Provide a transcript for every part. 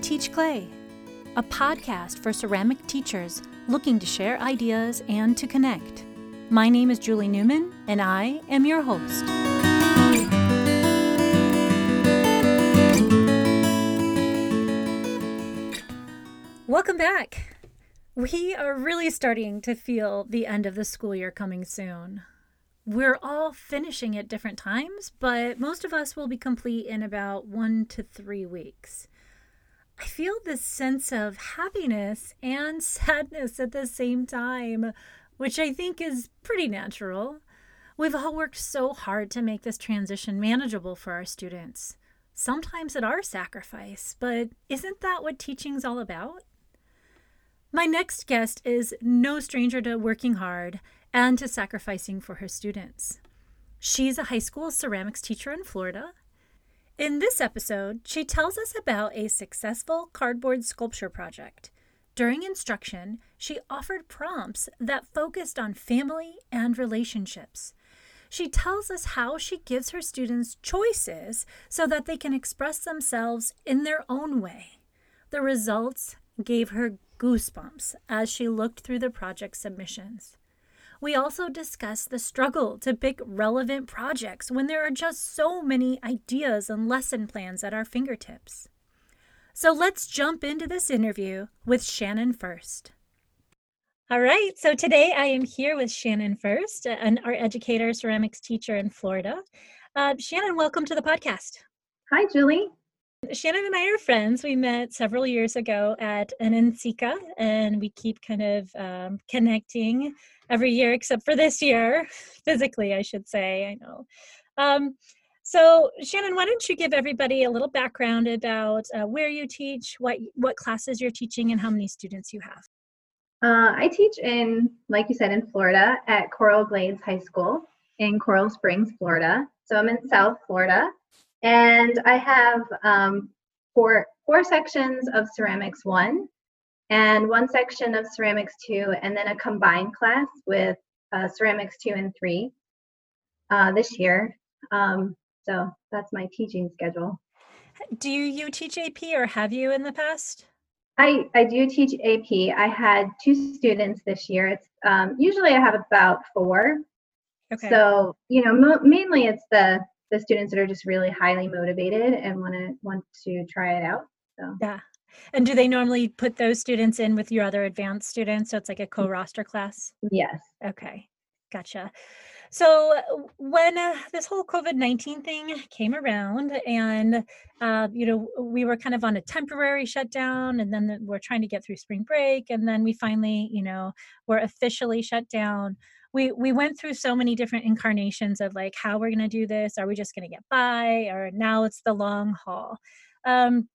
Teach Clay, a podcast for ceramic teachers looking to share ideas and to connect. My name is Julie Newman, and I am your host. Welcome back. We are really starting to feel the end of the school year coming soon. We're all finishing at different times, but most of us will be complete in about one to three weeks. I feel this sense of happiness and sadness at the same time, which I think is pretty natural. We've all worked so hard to make this transition manageable for our students, sometimes at our sacrifice, but isn't that what teaching's all about? My next guest is no stranger to working hard and to sacrificing for her students. She's a high school ceramics teacher in Florida. In this episode, she tells us about a successful cardboard sculpture project. During instruction, she offered prompts that focused on family and relationships. She tells us how she gives her students choices so that they can express themselves in their own way. The results gave her goosebumps as she looked through the project submissions. We also discuss the struggle to pick relevant projects when there are just so many ideas and lesson plans at our fingertips. So let's jump into this interview with Shannon First. All right, so today I am here with Shannon First, an art educator, ceramics teacher in Florida. Uh, Shannon, welcome to the podcast. Hi, Julie. Shannon and I are friends. We met several years ago at an NCECA, and we keep kind of um, connecting every year except for this year, physically, I should say. I know. Um, so, Shannon, why don't you give everybody a little background about uh, where you teach, what what classes you're teaching, and how many students you have? Uh, I teach in, like you said, in Florida at Coral Glades High School in Coral Springs, Florida. So I'm in South Florida, and I have um, four four sections of ceramics one, and one section of ceramics two, and then a combined class with uh, ceramics two and three uh, this year. Um, so that's my teaching schedule. Do you teach AP or have you in the past? I, I do teach AP. I had two students this year. It's um, usually I have about four. Okay. So you know, mo- mainly it's the the students that are just really highly motivated and want to want to try it out. So yeah. And do they normally put those students in with your other advanced students? So it's like a mm. co-roster class? Yes. Okay. Gotcha. So when uh, this whole COVID-19 thing came around and uh, you know we were kind of on a temporary shutdown and then the, we're trying to get through spring break and then we finally you know were officially shut down we we went through so many different incarnations of like how we're going to do this are we just going to get by or now it's the long haul um,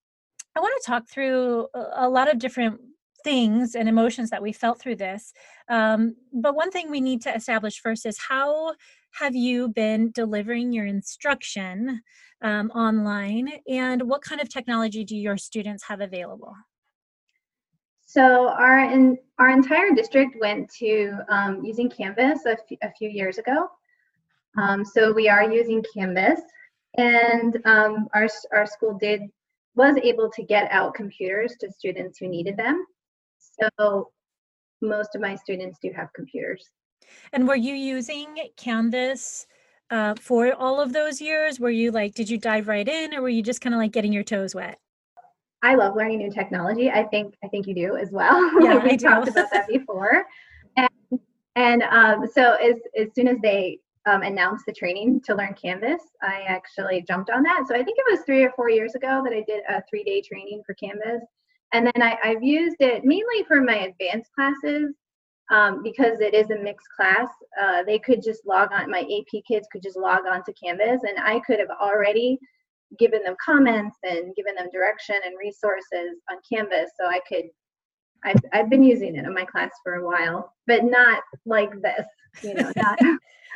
I want to talk through a lot of different things and emotions that we felt through this. Um, but one thing we need to establish first is how have you been delivering your instruction um, online and what kind of technology do your students have available? So our in, our entire district went to um, using Canvas a, f- a few years ago. Um, so we are using Canvas, and um, our our school did was able to get out computers to students who needed them. So most of my students do have computers. And were you using Canvas uh, for all of those years? Were you like, did you dive right in, or were you just kind of like getting your toes wet? I love learning new technology. I think I think you do as well. Yeah, we talked about that before. And, and um, so as as soon as they um, announced the training to learn Canvas, I actually jumped on that. So I think it was three or four years ago that I did a three day training for Canvas. And then I, have used it mainly for my advanced classes um, because it is a mixed class. Uh, they could just log on, my AP kids could just log on to Canvas, and I could have already given them comments and given them direction and resources on Canvas so I could I've, I've been using it in my class for a while, but not like this, you know, not,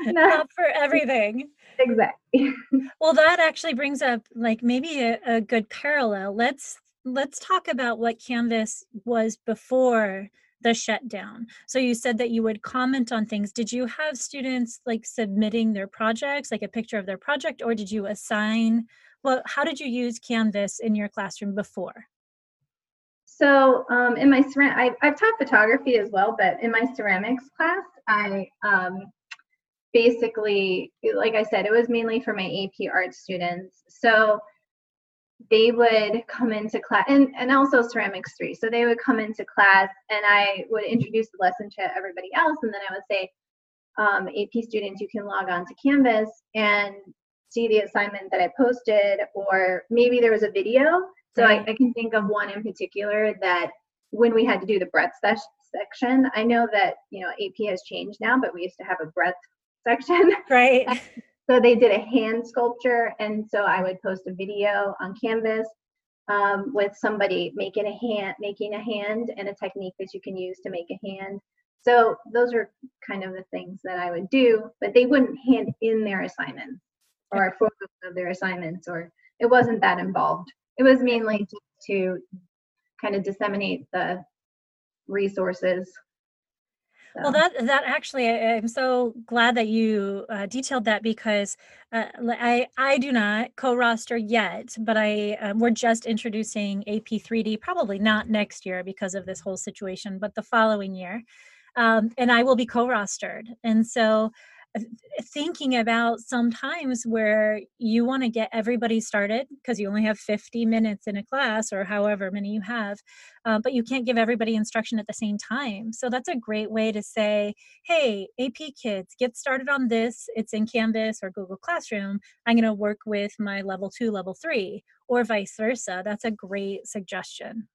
not for everything. Exactly. well, that actually brings up like maybe a, a good parallel. Let's let's talk about what Canvas was before the shutdown. So you said that you would comment on things. Did you have students like submitting their projects, like a picture of their project, or did you assign? Well, how did you use Canvas in your classroom before? So um, in my ceram- I, I've taught photography as well, but in my ceramics class, I um, basically, like I said, it was mainly for my AP art students. So they would come into class and, and also ceramics three. So they would come into class and I would introduce the lesson to everybody else. And then I would say, um, AP students, you can log on to Canvas and see the assignment that I posted, or maybe there was a video. So I, I can think of one in particular that when we had to do the breadth section, I know that, you know, AP has changed now, but we used to have a breadth section. Right. so they did a hand sculpture. And so I would post a video on Canvas um, with somebody making a hand, making a hand and a technique that you can use to make a hand. So those are kind of the things that I would do, but they wouldn't hand in their assignments or photos of their assignments, or it wasn't that involved. It was mainly just to kind of disseminate the resources. So. Well, that that actually, I'm so glad that you uh, detailed that because uh, I I do not co-roster yet, but I uh, we're just introducing AP3D probably not next year because of this whole situation, but the following year um, and I will be co-rostered. And so thinking about sometimes where you want to get everybody started because you only have 50 minutes in a class or however many you have uh, but you can't give everybody instruction at the same time. So that's a great way to say hey ap kids get started on this. It's in canvas or google classroom. I'm going to work with my level two level three or vice versa. That's a great suggestion.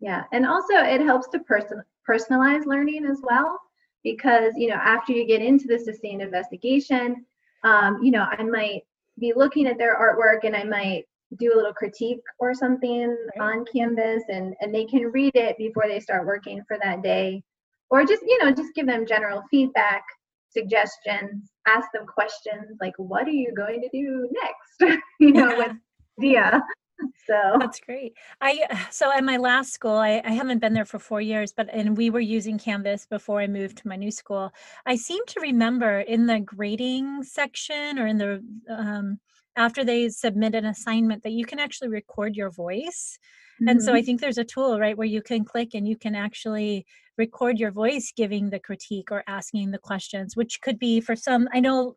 Yeah and also it helps to person personalized learning as well because you know after you get into the sustained investigation um, you know i might be looking at their artwork and i might do a little critique or something on canvas and and they can read it before they start working for that day. Or just you know just give them general feedback suggestions ask them questions like what are you going to do next? You know with idea so that's great i so at my last school I, I haven't been there for four years but and we were using canvas before i moved to my new school i seem to remember in the grading section or in the um, after they submit an assignment that you can actually record your voice mm-hmm. and so i mm-hmm. think there's a tool right where you can click and you can actually record your voice giving the critique or asking the questions which could be for some i know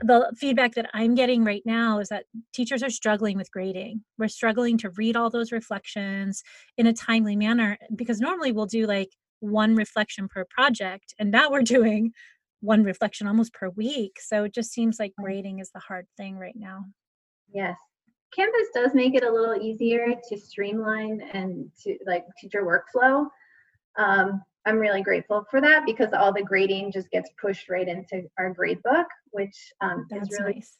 the feedback that I'm getting right now is that teachers are struggling with grading. We're struggling to read all those reflections in a timely manner because normally we'll do like one reflection per project, and now we're doing one reflection almost per week. So it just seems like grading is the hard thing right now. Yes. Canvas does make it a little easier to streamline and to like teacher workflow. Um, I'm really grateful for that because all the grading just gets pushed right into our grade book, which um, is really nice.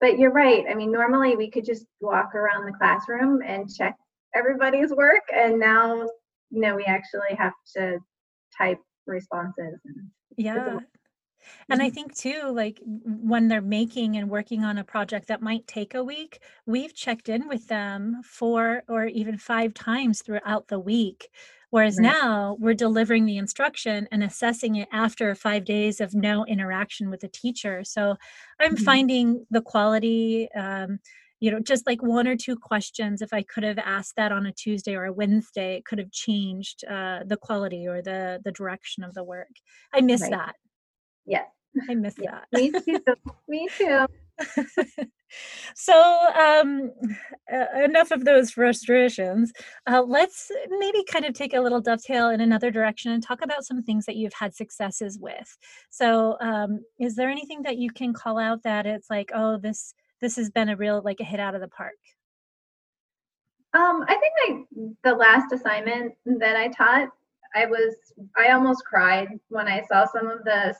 But you're right. I mean, normally we could just walk around the classroom and check everybody's work, and now you know we actually have to type responses. And yeah. And I mm-hmm. think too, like when they're making and working on a project that might take a week, we've checked in with them four or even five times throughout the week Whereas right. now we're delivering the instruction and assessing it after five days of no interaction with the teacher. So I'm mm-hmm. finding the quality, um, you know, just like one or two questions, if I could have asked that on a Tuesday or a Wednesday, it could have changed uh, the quality or the the direction of the work. I miss right. that. Yeah. I miss yeah. that. Me too. Me too. so um, enough of those frustrations. Uh, let's maybe kind of take a little dovetail in another direction and talk about some things that you've had successes with. So um, is there anything that you can call out that it's like oh this this has been a real like a hit out of the park um, i think like the last assignment that i taught i was i almost cried when i saw some of the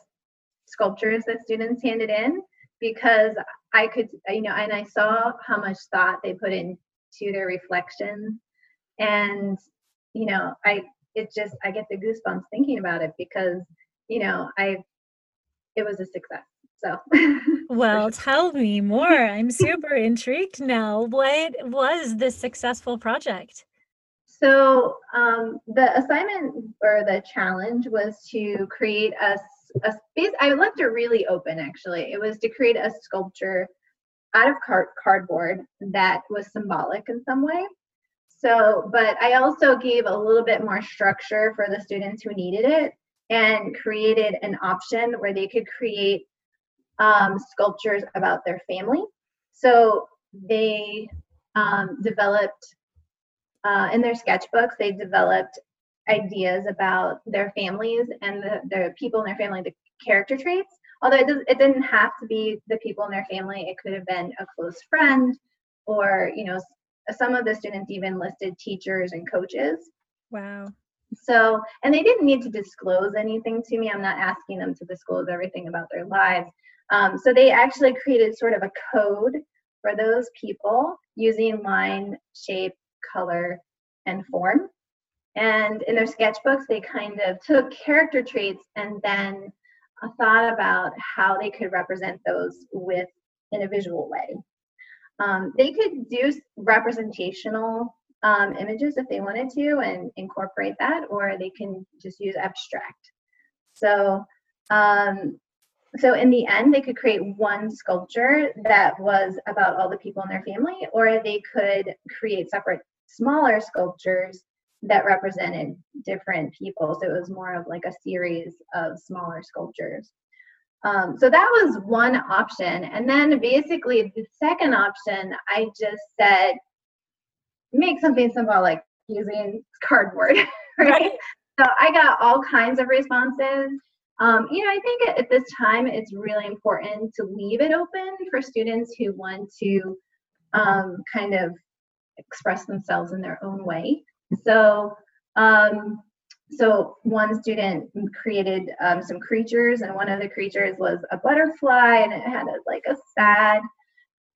sculptures that students handed in because I could, you know, and I saw how much thought they put into their reflections. And, you know, I, it just, I get the goosebumps thinking about it because, you know, I, it was a success. So, well, tell me more. I'm super intrigued now. What was this successful project? So, um, the assignment or the challenge was to create a a space. I left it really open actually. It was to create a sculpture out of card- cardboard that was symbolic in some way. so, but I also gave a little bit more structure for the students who needed it and created an option where they could create um, sculptures about their family. So they um, developed uh, in their sketchbooks, they developed ideas about their families and the, the people in their family, the character traits. Although it, does, it didn't have to be the people in their family, it could have been a close friend or, you know, some of the students even listed teachers and coaches. Wow. So, and they didn't need to disclose anything to me. I'm not asking them to disclose everything about their lives. Um, so they actually created sort of a code for those people using line, shape, color, and form. And in their sketchbooks, they kind of took character traits and then uh, thought about how they could represent those with in a visual way. Um, they could do representational um, images if they wanted to and incorporate that, or they can just use abstract. So, um, so in the end, they could create one sculpture that was about all the people in their family, or they could create separate smaller sculptures that represented different people. So it was more of like a series of smaller sculptures. Um, so that was one option. And then basically the second option, I just said, make something symbolic using cardboard, right? right? So I got all kinds of responses. Um, you know, I think at, this time it's really important to leave it open for students who want to um, kind of express themselves in their own way. So um, so one student created um, some creatures and one of the creatures was a butterfly and it had a, like a sad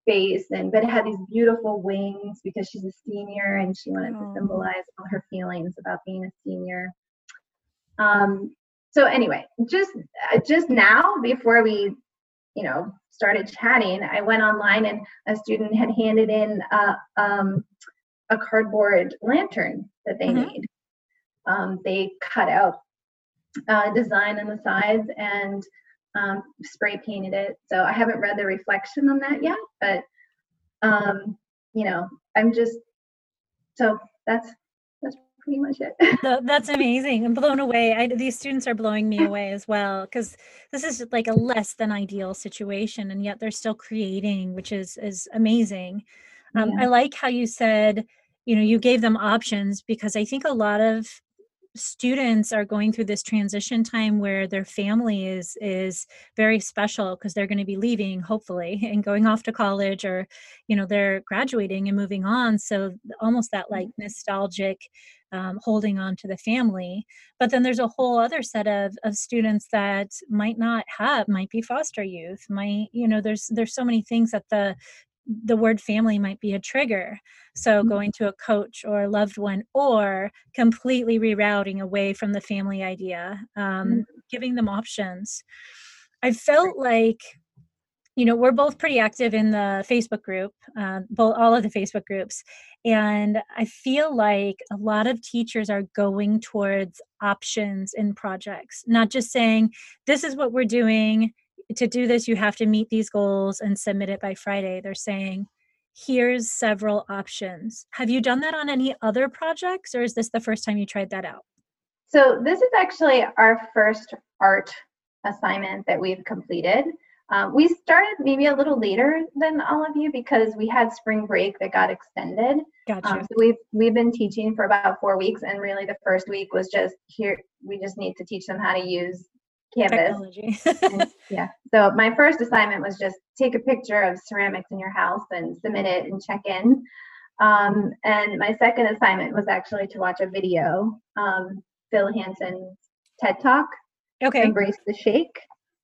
face and but it had these beautiful wings because she's a senior and she wanted to symbolize all her feelings about being a senior. Um, so anyway just uh, just now before we you know started chatting i went online and a student had handed in a, um, a cardboard lantern that they mm-hmm. made um, they cut out uh, design on the sides and um, spray painted it. So I haven't read the reflection on that yet, but um, you know, I'm just so that's that's pretty much it. that's amazing. I'm blown away. I, these students are blowing me away as well because this is like a less than ideal situation, and yet they're still creating, which is is amazing. Um, yeah. I like how you said, you know, you gave them options because I think a lot of students are going through this transition time where their family is is very special because they're going to be leaving hopefully and going off to college or you know they're graduating and moving on so almost that like mm-hmm. nostalgic um, holding on to the family but then there's a whole other set of, of students that might not have might be foster youth might you know there's there's so many things that the the word family might be a trigger. So mm-hmm. going to a coach or a loved one, or completely rerouting away from the family idea, um, mm-hmm. giving them options. I felt like, you know, we're both pretty active in the Facebook group, uh, both all of the Facebook groups, and I feel like a lot of teachers are going towards options in projects, not just saying this is what we're doing to do this, you have to meet these goals and submit it by Friday. They're saying, here's several options. Have you done that on any other projects, or is this the first time you tried that out? So, this is actually our first art assignment that we've completed. Um, we started maybe a little later than all of you because we had spring break that got extended. Gotcha. Um, so we've we've been teaching for about four weeks, and really the first week was just here. We just need to teach them how to use Canvas. and, yeah. So my first assignment was just take a picture of ceramics in your house and submit it and check in. Um, and my second assignment was actually to watch a video, um, Phil Hansen's TED Talk. Okay. Embrace the Shake.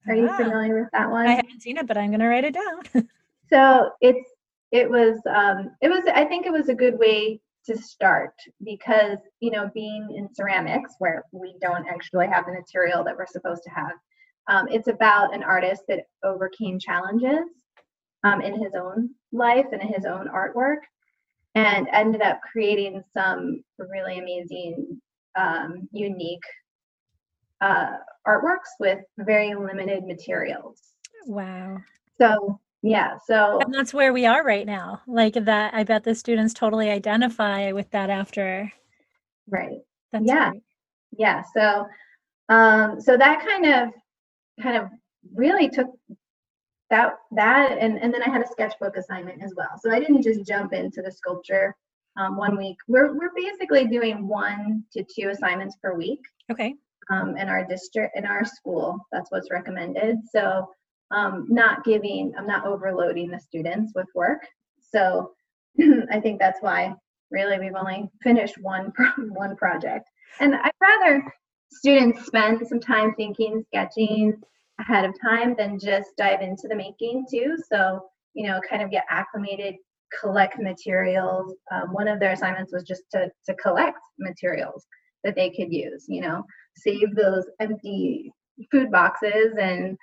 Are you ah. familiar with that one? I haven't seen it, but I'm going to write it down. so it's it was um, it was I think it was a good way to start because you know being in ceramics where we don't actually have the material that we're supposed to have um, it's about an artist that overcame challenges um, in his own life and in his own artwork and ended up creating some really amazing um, unique uh, artworks with very limited materials. Wow. So yeah so and that's where we are right now like that i bet the students totally identify with that after. Right. That's yeah. great. yeah so um so that kind of kind of really took that that and and then i had a sketchbook assignment as well. So i didn't just jump into the sculpture um, one week. We're we're basically doing one to two assignments per week okay. um, in our district in our school. That's what's recommended. So um, not giving, I'm not overloading the students with work. So I think that's why really we've only finished one one project. And I'd rather students spend some time thinking, sketching ahead of time than just dive into the making too. So, you know, kind of get acclimated, collect materials. Um, one of their assignments was just to, to collect materials that they could use, you know, save those empty food boxes and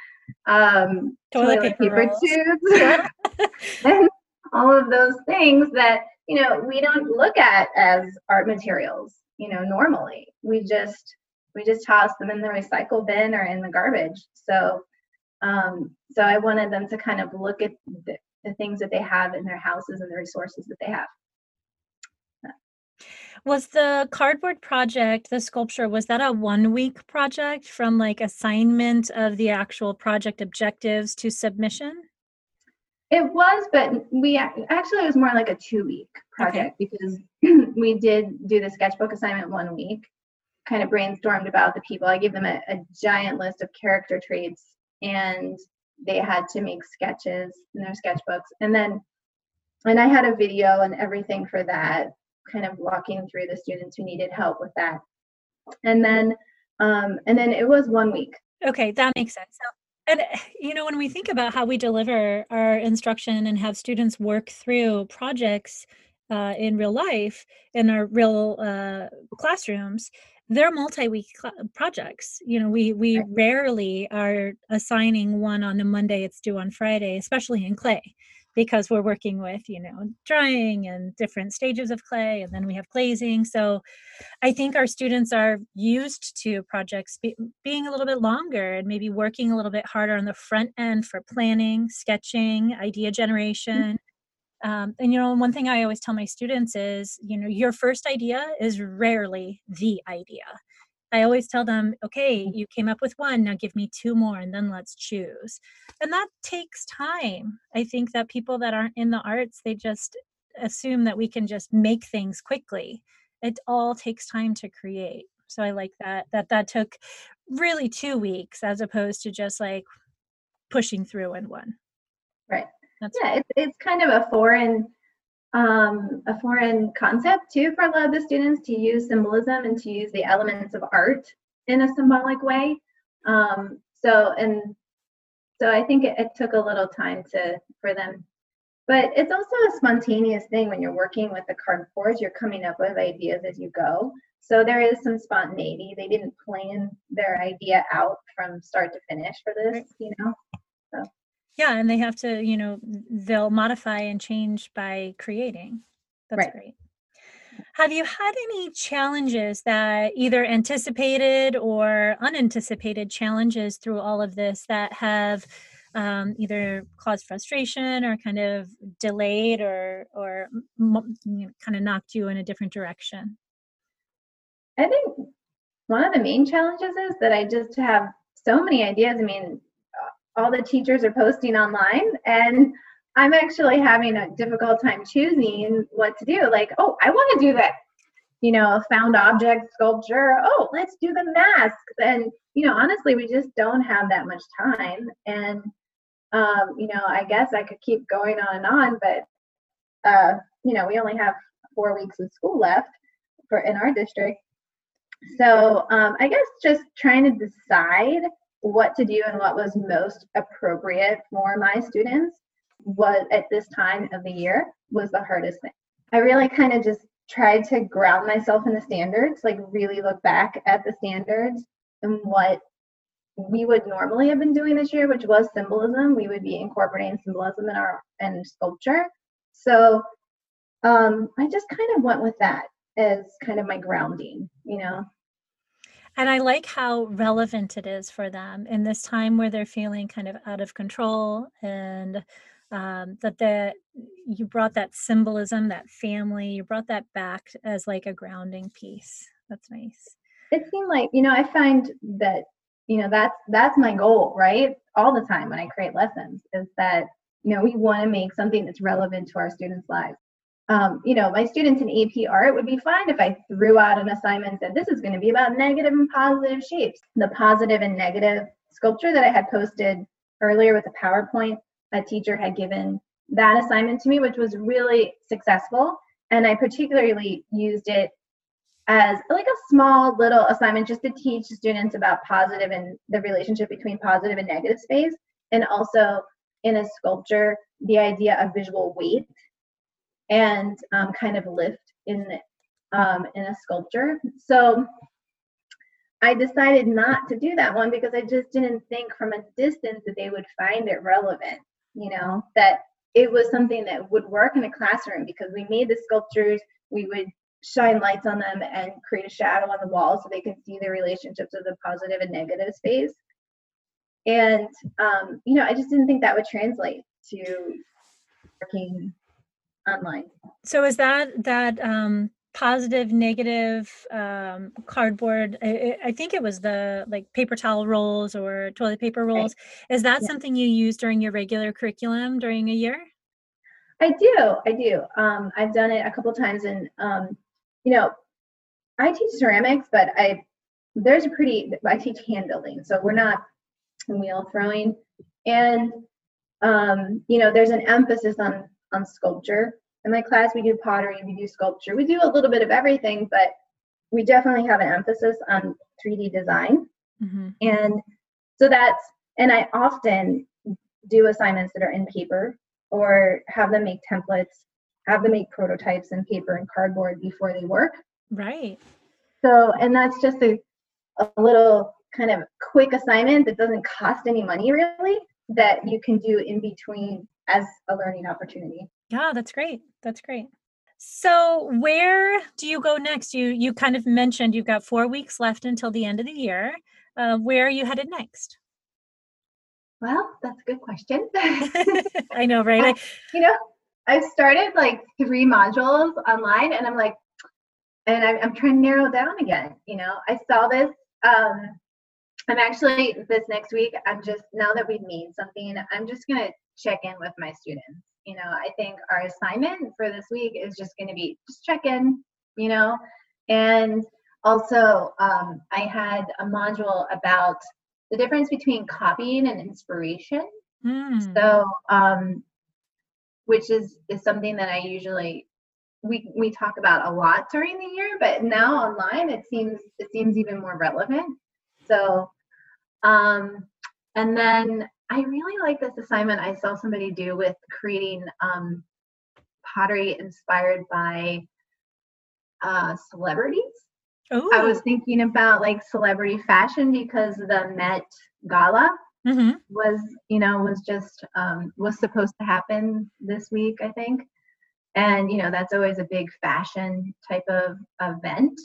um, toilet, toilet paper, paper tubes, and all of those things that you know we don't look at as art materials. You know, normally we just we just toss them in the recycle bin or in the garbage. So, um, so I wanted them to kind of look at the, the things that they have in their houses and the resources that they have. Was the cardboard project, the sculpture, was that a one week project from like assignment of the actual project objectives to submission? It was, but we actually it was more like a two week project okay. because we did do the sketchbook assignment one week, kind of brainstormed about the people. I gave them a, a giant list of character traits and they had to make sketches in their sketchbooks. And then and I had a video and everything for that kind of walking through the students who needed help with that. And then um, and then it was one week. Okay, that makes sense. So, and you know, when we think about how we deliver our instruction and have students work through projects uh, in real life in our real uh, classrooms, they're multi-week cl- projects. You know, we we rarely are assigning one on a Monday; it's due on Friday, especially in clay because we're working with you know drying and different stages of clay and then we have glazing. So i think our students are used to projects be, being a little bit longer and maybe working a little bit harder on the front end for planning sketching idea generation. Mm-hmm. um, and you know one thing i always tell my students is you know your first idea is rarely the idea I always tell them, okay, mm. you came up with one, now give me two more and then let's choose. And that takes time. I think that people that aren't in the arts, they just assume that we can just make things quickly. It all takes time to create. So I like that that that took really 2 weeks as opposed to just like pushing through in one. Right. That's yeah, it's, it's kind of a foreign um, a foreign concept too for a lot of the students to use symbolism and to use the elements of art in a symbolic way. Um, so and so I think it, it took a little time to for them. But it's also a spontaneous thing when you're working with the cardboards, you're coming up with ideas as you go. So there is some spontaneity. They didn't plan their idea out from start to finish for this, you know. Yeah, and they have to, you know, they'll modify and change by creating. That's right. great. Have you had any challenges that either anticipated or unanticipated challenges through all of this that have um, either caused frustration or kind of delayed or or you know, kind of knocked you in a different direction? I think one of the main challenges is that I just have so many ideas. I mean, all the teachers are posting online and I'm actually having a difficult time choosing what to do. Like, oh, I want to do that, you know, found object sculpture. Oh, let's do the masks. And, you know, honestly, we just don't have that much time. And, um, you know, I guess I could keep going on and on, but, uh, you know, we only have four weeks of school left for in our district. So um, I guess just trying to decide what to do and what was most appropriate for my students was at this time of the year was the hardest thing. I really kind of just tried to ground myself in the standards, like really look back at the standards and what we would normally have been doing this year, which was symbolism. We would be incorporating symbolism in our in sculpture. So um, I just kind of went with that as kind of my grounding, you know. And I like how relevant it is for them in this time where they're feeling kind of out of control and um, that the you brought that symbolism, that family, you brought that back as like a grounding piece. That's nice. It seemed like you know I find that you know that's that's my goal right all the time when I create lessons is that you know we want to make something that's relevant to our students' lives. Um, you know, my students in AP art would be fine if I threw out an assignment and said, this is going to be about negative and positive shapes. The positive and negative sculpture that I had posted earlier with the PowerPoint, a teacher had given that assignment to me, which was really successful. And I particularly used it as like a small little assignment just to teach students about positive and the relationship between positive and negative space. And also in a sculpture, the idea of visual weight and um, kind of lift in um, in a sculpture. So I decided not to do that one because I just didn't think from a distance that they would find it relevant, you know, that it was something that would work in a classroom because we made the sculptures, we would shine lights on them and create a shadow on the wall so they can see the relationships of the positive and negative space. And, um, you know, I just didn't think that would translate to working online. So is that that um positive negative um cardboard I, I think it was the like paper towel rolls or toilet paper rolls right. is that yeah. something you use during your regular curriculum during a year i do i do um i've done it a couple times and um you know i teach ceramics but i there's a pretty i teach hand building so we're not wheel throwing and um you know there's an emphasis on on sculpture. In my class we do pottery we do sculpture. We do a little bit of everything but we definitely have an emphasis on 3d design. Mm-hmm. and so that's and i often do assignments that are in paper or have them make templates have them make prototypes in paper and cardboard before they work. Right. So and that's just a, a little kind of quick assignment that doesn't cost any money really that you can do in between as a learning opportunity yeah, that's great. That's great. So, where do you go next? You you kind of mentioned you've got four weeks left until the end of the year. Uh, where are you headed next? Well, that's a good question. I know, right? I, you know, I started like three modules online, and I'm like, and I'm, I'm trying to narrow down again. You know, I saw this. Um, I'm actually this next week. I'm just now that we've made something, I'm just gonna check in with my students you know, I think our assignment for this week is just going to be just check in, you know, and also um, I had a module about the difference between copying and inspiration. Mm. So, um, which is is something that I usually we we talk about a lot during the year, but now online it seems it seems even more relevant. So, um, and then I really like this assignment I saw somebody do with creating um, pottery inspired by uh, celebrities. Ooh. I was thinking about like celebrity fashion because the Met Gala mm-hmm. was, you know, was just um, was supposed to happen this week, I think. And you know, that's always a big fashion type of event.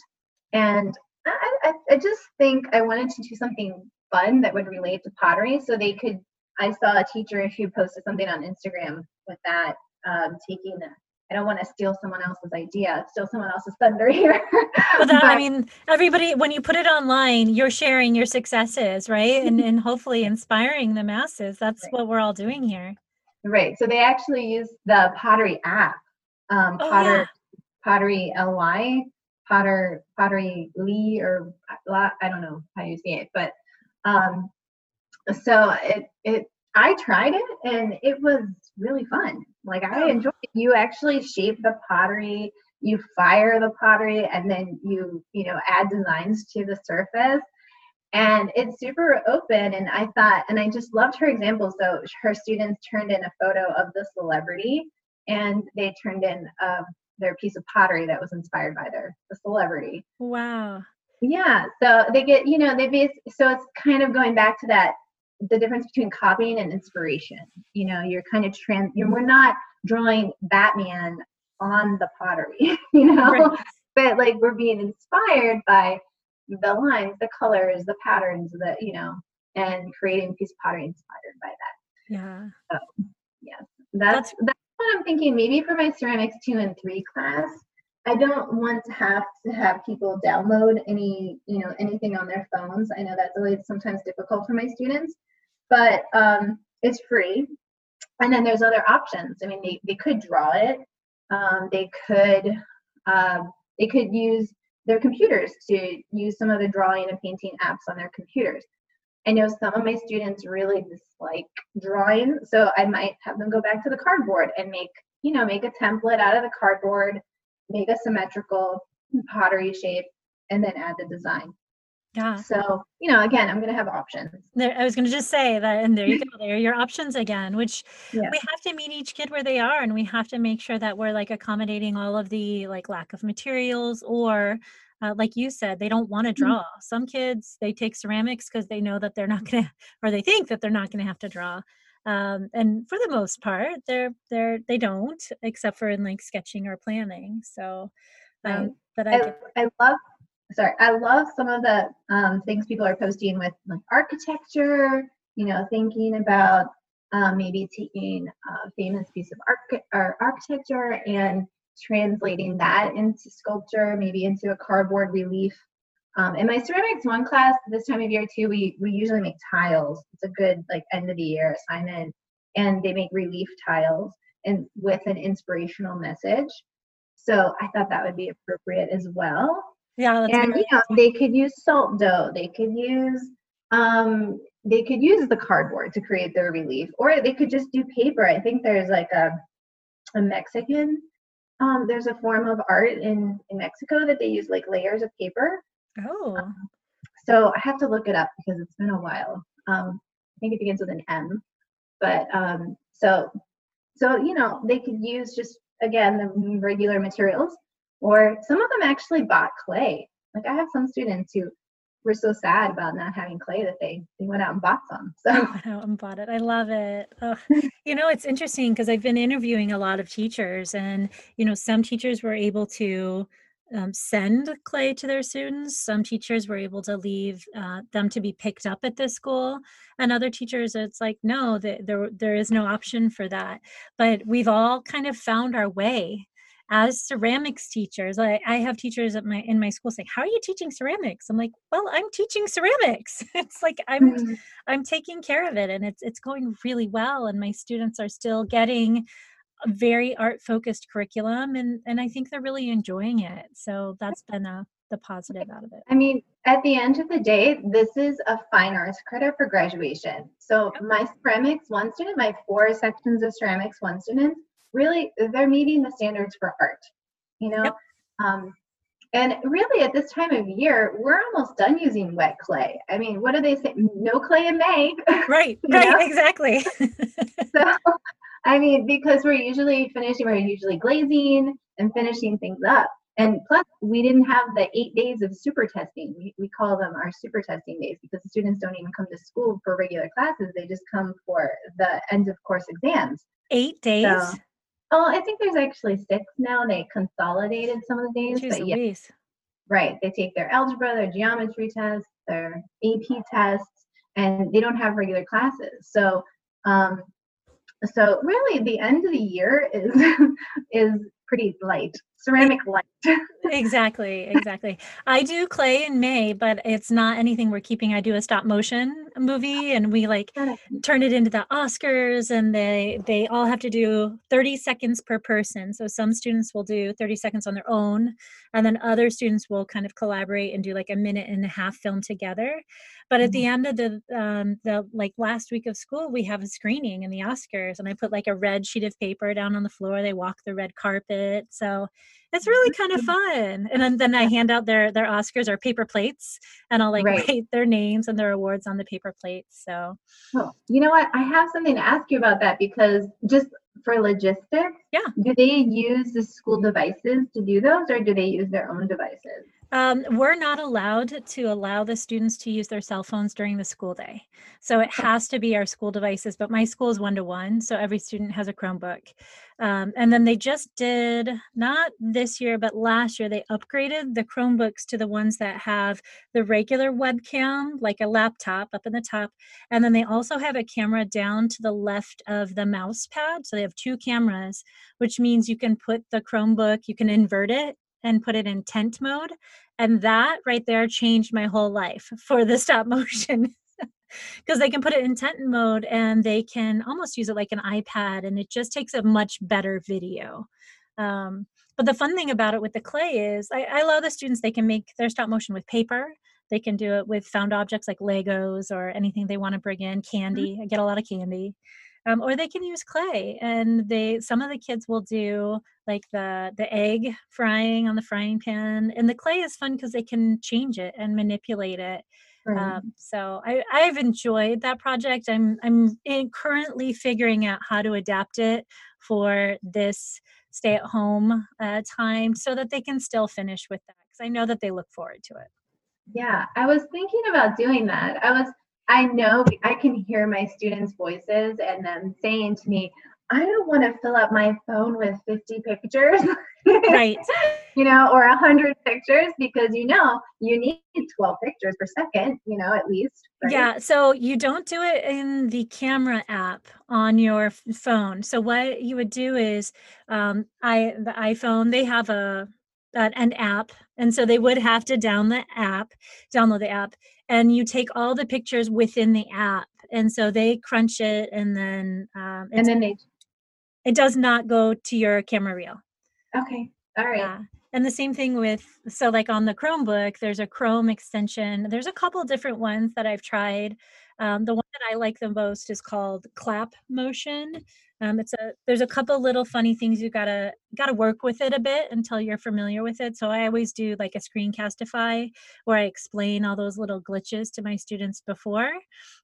And I, I, I just think I wanted to do something fun that would relate to pottery, so they could I saw a teacher who posted something on Instagram with that, um, taking I don't want to steal someone else's idea, steal someone else's thunder here. but that, but, I mean, everybody, when you put it online, you're sharing your successes, right? and, and hopefully inspiring the masses. That's right. what we're all doing here. Right. So they actually use the Pottery app, um, oh, Potter, yeah. Pottery LY, Potter, Pottery Lee, or I don't know how you say it, but um, so it it I tried it and it was really fun. Like I oh. enjoyed it. You actually shape the pottery, you fire the pottery, and then you, you know, add designs to the surface. And it's super open. And I thought, and I just loved her example. So her students turned in a photo of the celebrity and they turned in uh, their piece of pottery that was inspired by their the celebrity. Wow. Yeah. So they get, you know, they base so it's kind of going back to that the difference between copying and inspiration. You know, you're kind of trans. You're, mm-hmm. we're not drawing Batman on the pottery. You know, right. but like we're being inspired by the lines, the colors, the patterns, the you know, and creating a piece of pottery inspired by that. Yeah. So, yes, That's that's, that's what I'm thinking. Maybe for my ceramics two and three class, I don't want to have to have people download any, you know, anything on their phones. I know that's always sometimes difficult for my students, but um, it's free. And then there's other options. I mean, they, they could draw it. Um, they could uh, they could use their computers to use some of the drawing and painting apps on their computers. I know some of my students really dislike drawing, so I might have them go back to the cardboard and make, you know, make a template out of the cardboard, make a symmetrical pottery shape, and then add the design. Yeah. So, you know, again, I'm going to have options. There, I was going to just say that, and there you go. There are your options again, which yeah. we have to meet each kid where they are, and we have to make sure that we're like accommodating all of the like lack of materials or uh, like you said, they don't want to mm-hmm. draw. Mm-hmm. Some kids they take ceramics because they know that they're not gonna, or they think that they're not gonna have to draw. Um, and for the most part, they're they're they don't, except for in like sketching or planning. So, um, right. but I, I, I love sorry, I love some of the um, things people are posting with like architecture. You know, thinking about um, maybe taking a famous piece of arch- or architecture and translating that into sculpture, maybe into a cardboard relief. Um, in my ceramics one class, this time of year too, we we usually make tiles. It's a good like end of the year assignment, and they make relief tiles and with an inspirational message. So I thought that would be appropriate as well. Yeah, and you know they could use salt dough. They could use um, they could use the cardboard to create their relief, or they could just do paper. I think there's like a a Mexican um, there's a form of art in, in Mexico that they use like layers of paper. Oh. Um, so I have to look it up because it's been a while. Um, I think it begins with an M. But um, so, so you know, they could use just again the regular materials, or some of them actually bought clay. Like I have some students who were so sad about not having clay that they they went out and bought some. So I went out and bought it. I love it. Oh, you know, it's interesting because I've been interviewing a lot of teachers, and you know, some teachers were able to um, send clay to their students. Some teachers were able to leave uh, them to be picked up at the school, and other teachers, it's like no, the, there there is no option for that. But we've all kind of found our way as ceramics teachers I, I have teachers at my in my school saying how are you teaching ceramics? I'm like well i'm teaching ceramics. It's like i'm mm-hmm. i'm taking care of it and it's it's going really well and my students are still getting a very art focused curriculum and and i think they're really enjoying it. So that's been a the positive out of it. I mean at the end of the day this is a fine arts credit for graduation. So yep. my ceramics one student my four sections of ceramics one student really they're meeting the standards for art you know? Yep. um, and really at this time of year we're almost done using wet clay. I mean what do they say? No clay in may. Right right exactly. So i mean because we're usually finishing we're usually glazing and finishing things up. And plus we didn't have the eight days of super testing. We, we call them our super testing days because the students don't even come to school for regular classes. They just come for the end of course exams. Eight days? So, Oh, I think there's actually six now. They consolidated some of the days. Jeez but yeah, right. They take their algebra, their geometry tests, their AP tests, and they don't have regular classes. So, um, so really, the end of the year is is pretty light ceramic light. exactly, exactly. I do clay in May, but it's not anything we're keeping. I do a stop motion movie and we like turn it into the Oscars and they they all have to do 30 seconds per person. So some students will do 30 seconds on their own and then other students will kind of collaborate and do like a minute and a half film together. But at the mm-hmm. end of the um the like last week of school, we have a screening in the Oscars and I put like a red sheet of paper down on the floor. They walk the red carpet. So it's really mm-hmm. kind of fun. And then, then I hand out their their Oscars or paper plates, and I'll like right. write their names and their awards on the paper plates. So, oh, you know what? I have something to ask you about that because just for logistics, yeah, do they use the school devices to do those, or do they use their own devices? Um, we're not allowed to allow the students to use their cell phones during the school day. So it has to be our school devices, but my school is one to one. So every student has a Chromebook. Um, and then they just did, not this year, but last year, they upgraded the Chromebooks to the ones that have the regular webcam, like a laptop up in the top. And then they also have a camera down to the left of the mouse pad. So they have two cameras, which means you can put the Chromebook, you can invert it and put it in tent mode. And that right there changed my whole life for the stop motion. Because they can put it in tent mode and they can almost use it like an iPad and it just takes a much better video. Um, but the fun thing about it with the clay is I, I allow the students they can make their stop motion with paper. They can do it with found objects like Legos or anything they want to bring in, mm-hmm. candy. I get a lot of candy um, or they can use clay and they some of the kids will do like the the egg frying on the frying pan and the clay is fun because they can change it and manipulate it. Right. um, so I, i've enjoyed that project. I'm i'm currently figuring out how to adapt it for this stay at home uh, time so that they can still finish with that because i know that they look forward to it. Yeah i was thinking about doing that. I was I know I can hear my students' voices and them saying to me, I don't want to fill up my phone with 50 pictures. Right. you know, or 100 pictures because you know you need 12 pictures per second, you know, at least. Right? Yeah. So you don't do it in the camera app on your phone. So what you would do is, um, I the iPhone they have a an app, and so they would have to down the app, download the app, and you take all the pictures within the app and so they crunch it and then um, and then they it does not go to your camera reel. Okay all right. Yeah and the same thing with so like on the chromebook there's a chrome extension. There's a couple different ones that i've tried um, the one that i like the most is called clap motion um, it's a there's a couple little funny things you gotta gotta work with it a bit until you're familiar with it. So I always do like a screencastify where I explain all those little glitches to my students before,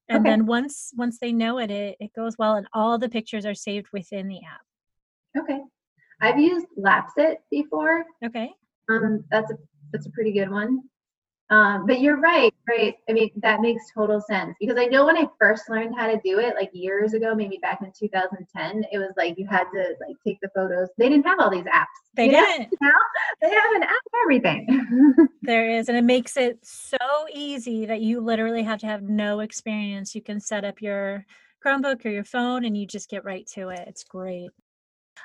and okay. then once once they know it, it it goes well, and all the pictures are saved within the app. Okay, I've used Lapse It before. Okay, um, that's a that's a pretty good one. Um, but you're right, right? I mean, that makes total sense because I know when I first learned how to do it, like years ago, maybe back in 2010, it was like you had to like take the photos. They didn't have all these apps. They you didn't. Now they have an app for everything. there is, and it makes it so easy that you literally have to have no experience. You can set up your Chromebook or your phone, and you just get right to it. It's great.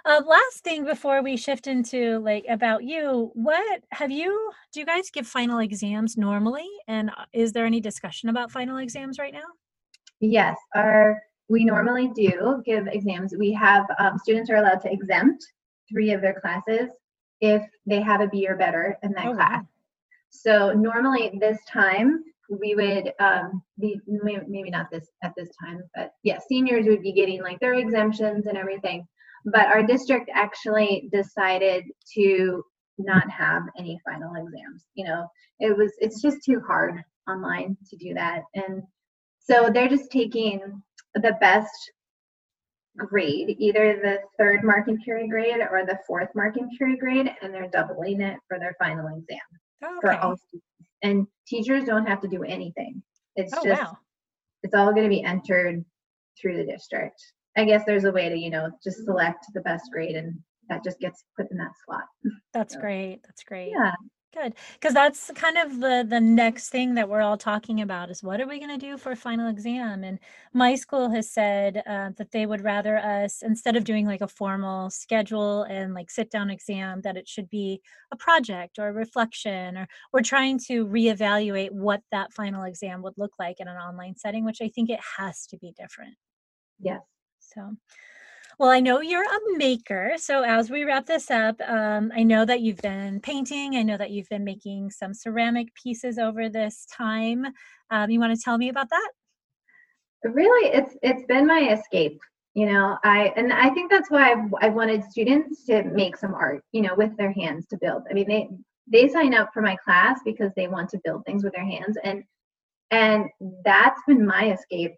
Uh, last thing before we shift into like about you, what have you? Do you guys give final exams normally? And uh, is there any discussion about final exams right now? Yes, our we normally do give exams. We have um, students are allowed to exempt three of their classes if they have a B or better in that oh, class. Wow. So normally this time we would um, be maybe not this at this time, but yeah, seniors would be getting like their exemptions and everything but our district actually decided to not have any final exams you know? It was it's just too hard online to do that. And so they're just taking the best grade either the third marking period grade or the fourth marking period grade and they're doubling it for their final exam okay. for all students. And teachers don't have to do anything. It's oh, just wow. it's all going to be entered through the district I guess there's a way to, you know, just select the best grade and that just gets put in that slot. That's so, great. That's great. Yeah. Good. Because that's kind of the the next thing that we're all talking about is what are we going to do for a final exam? And my school has said uh, that they would rather us instead of doing like a formal schedule and like sit down exam that it should be a project or a reflection or we're trying to reevaluate what that final exam would look like in an online setting, which I think it has to be different. Yes. So, well, I know you're a maker. So, as we wrap this up, um, I know that you've been painting. I know that you've been making some ceramic pieces over this time. Um, you want to tell me about that? Really, it's it's been my escape. You know, I and I think that's why I've, I wanted students to make some art. You know, with their hands to build. I mean, they they sign up for my class because they want to build things with their hands, and and that's been my escape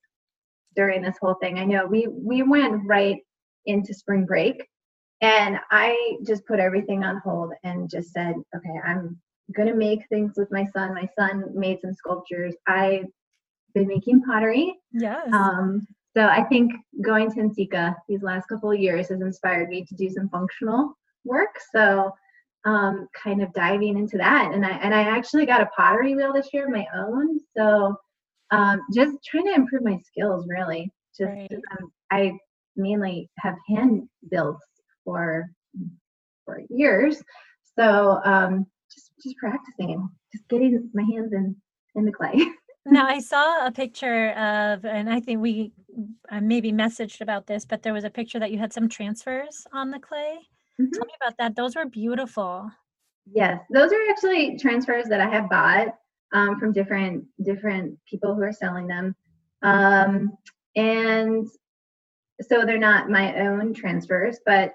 during this whole thing. I know we we went right into spring break and I just put everything on hold and just said, okay, I'm gonna make things with my son. My son made some sculptures. I've been making pottery. Yes. Um, so I think going to NCECA these last couple of years has inspired me to do some functional work. So um, kind of diving into that, and I and I actually got a pottery wheel this year of my own. So um, just trying to improve my skills, really. Just Right. um, I mainly have hand builds for for years, so um, just just practicing and just getting my hands in in the clay. Now I saw a picture of, and I think we uh, maybe messaged about this, but there was a picture that you had some transfers on the clay. Mhm. Tell me about that. Those were beautiful. Yes, those are actually transfers that I have bought um, from different different people who are selling them, um, and so they're not my own transfers, but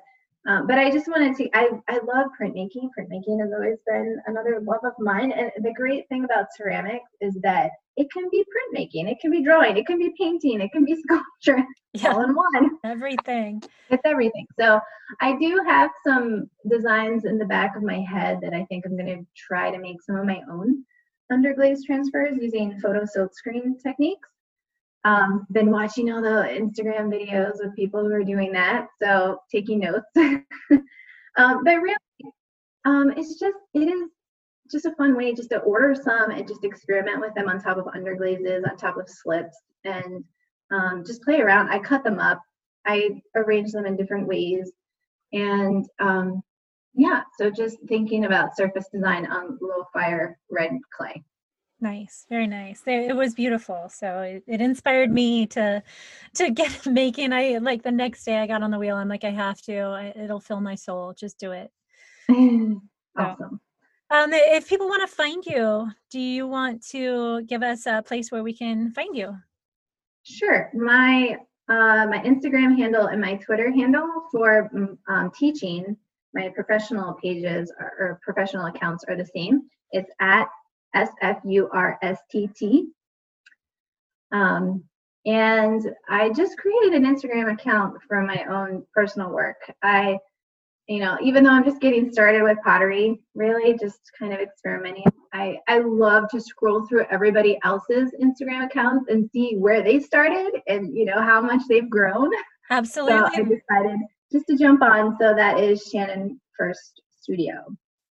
um, but I just wanted to. I I love printmaking. Printmaking has always been another love of mine, and the great thing about ceramics is that it can be printmaking, it can be drawing, it can be painting, it can be sculpture, Yeah, all in one everything. it's everything. So I do have some designs in the back of my head that I think I'm going to try to make some of my own underglaze transfers using photo silk screen techniques. Um, been watching all the Instagram videos of people who are doing that, so taking notes. um, but really, um, it's just it is just a fun way just to order some and just experiment with them on top of underglazes, on top of slips, and um, just play around. I cut them up I arrange them in different ways. And um, yeah, so just thinking about surface design on low fire red clay. Nice, very nice. It was beautiful. So it, it inspired me to to get making. I like the next day I got on the wheel. I'm like, I have to. I, it'll fill my soul. Just do it. awesome. Um, if people want to find you, do you want to give us a place where we can find you? Sure. My uh, my Instagram handle and my Twitter handle for mm, um, teaching, my professional pages or, or professional accounts are the same. It's at SFURSTT. Um, and I just created an Instagram account for my own personal work. I, you know, even though I'm just getting started with pottery, really just kind of experimenting, I, I love to scroll through everybody else's Instagram accounts and see where they started and, you know, how much they've grown. Absolutely. So I decided just to jump on. So that is Shannon Furst Studio.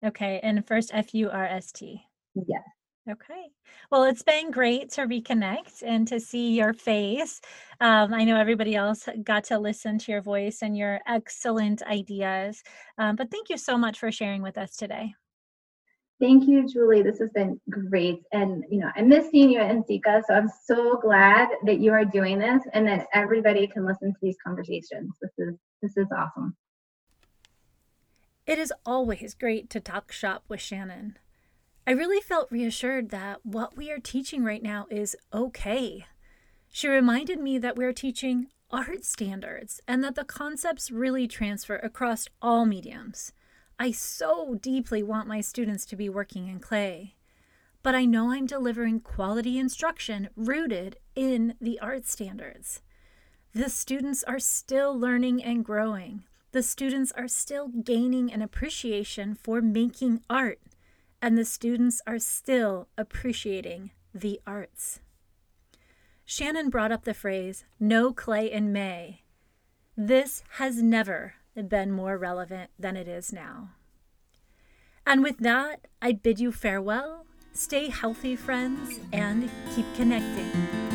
Okay. And Furst F U R S T. Yes. Okay. Well, it's been great to reconnect and to see your face. Um, I know everybody else got to listen to your voice and your excellent ideas. Um, but thank you so much for sharing with us today. Thank you, Julie. This has been great. And, you know, I miss seeing you at NCECA. So I'm so glad that you are doing this and that everybody can listen to these conversations. This is, this is awesome. It is always great to talk shop with Shannon. I really felt reassured that what we are teaching right now is okay. She reminded me that we're teaching art standards and that the concepts really transfer across all mediums. I so deeply want my students to be working in clay, but I know I'm delivering quality instruction rooted in the art standards. The students are still learning and growing. The students are still gaining an appreciation for making art, and the students are still appreciating the arts. Shannon brought up the phrase, no clay in May. This has never been more relevant than it is now. And with that, I bid you farewell. Stay healthy, friends, and keep connecting.